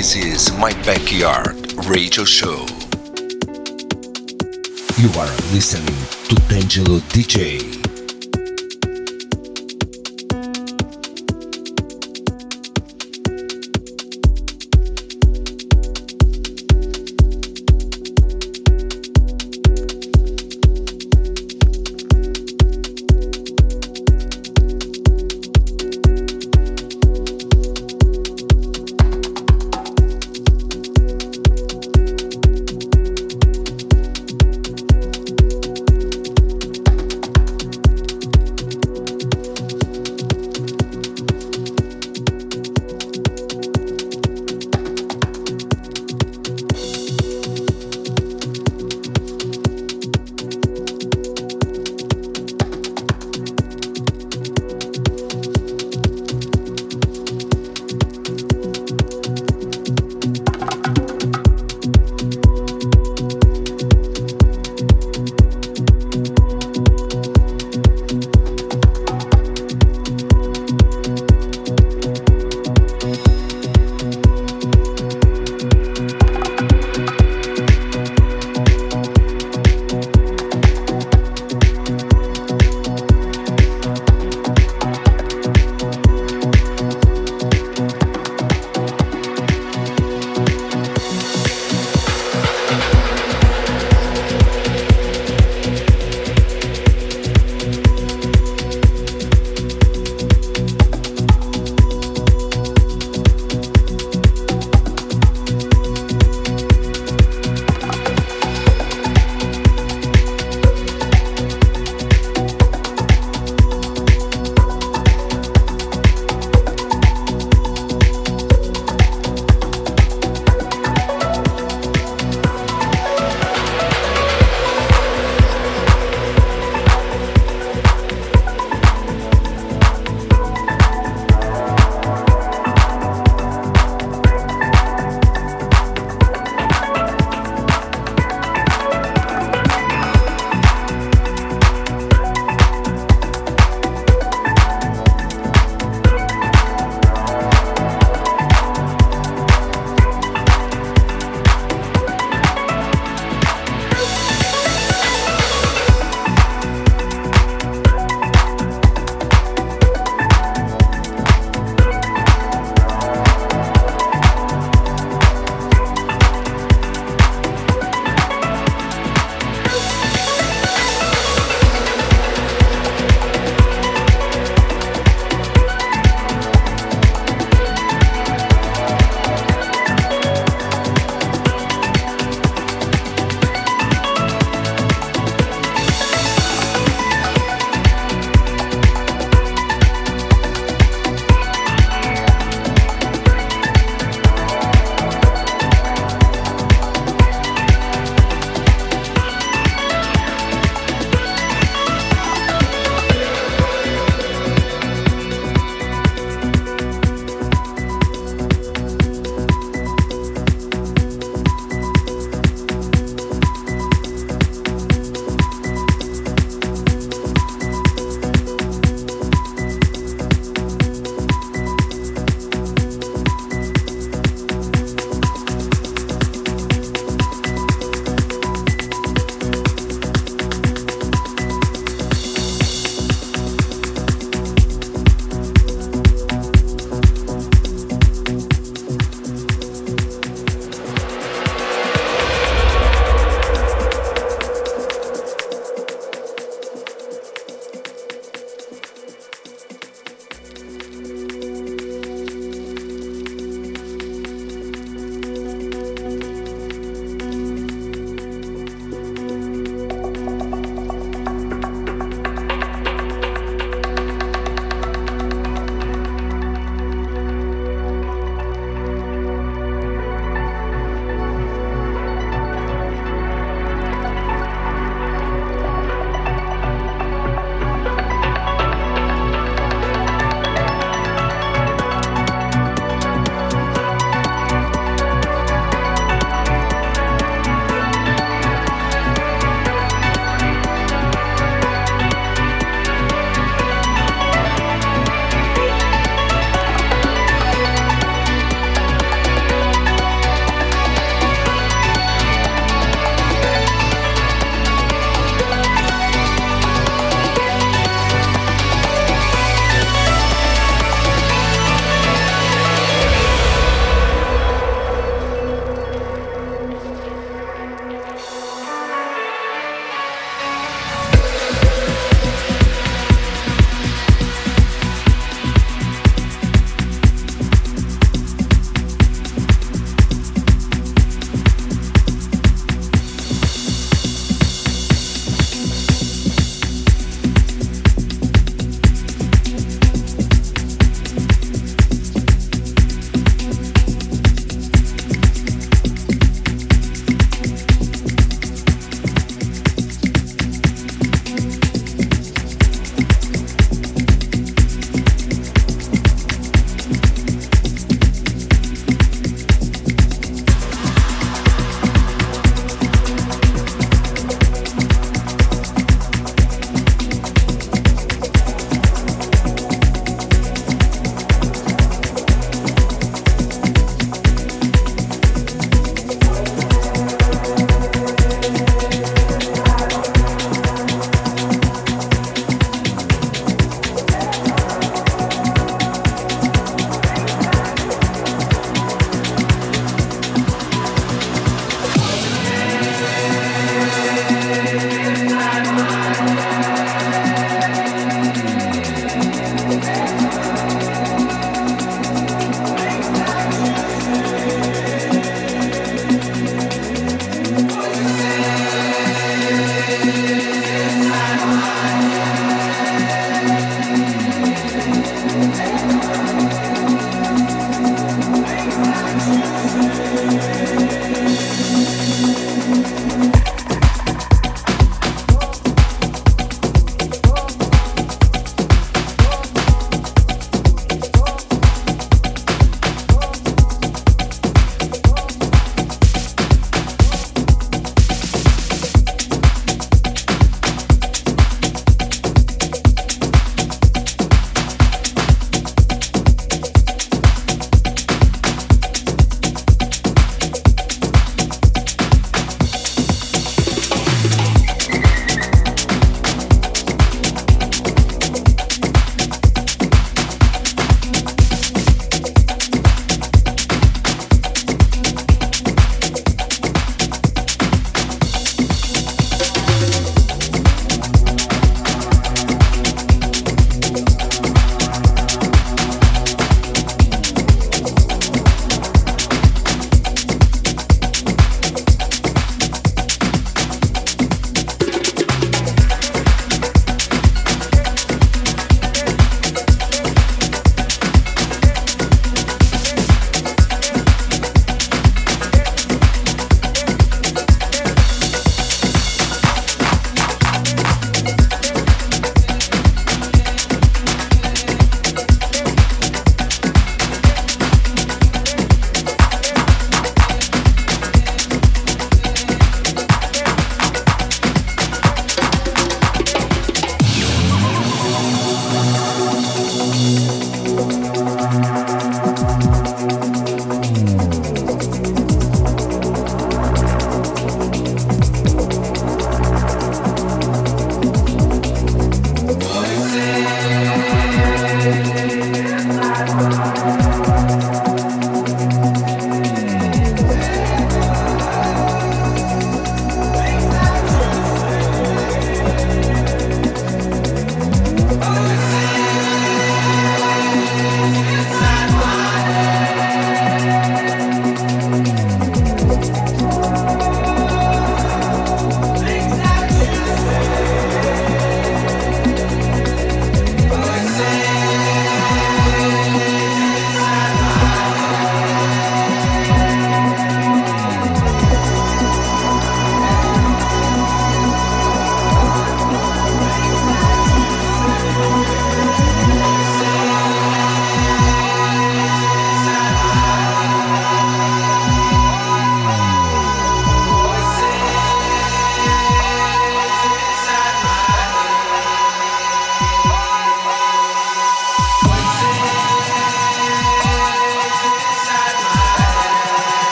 This is my backyard radio show. You are listening to D'Angelo DJ.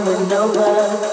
over and over.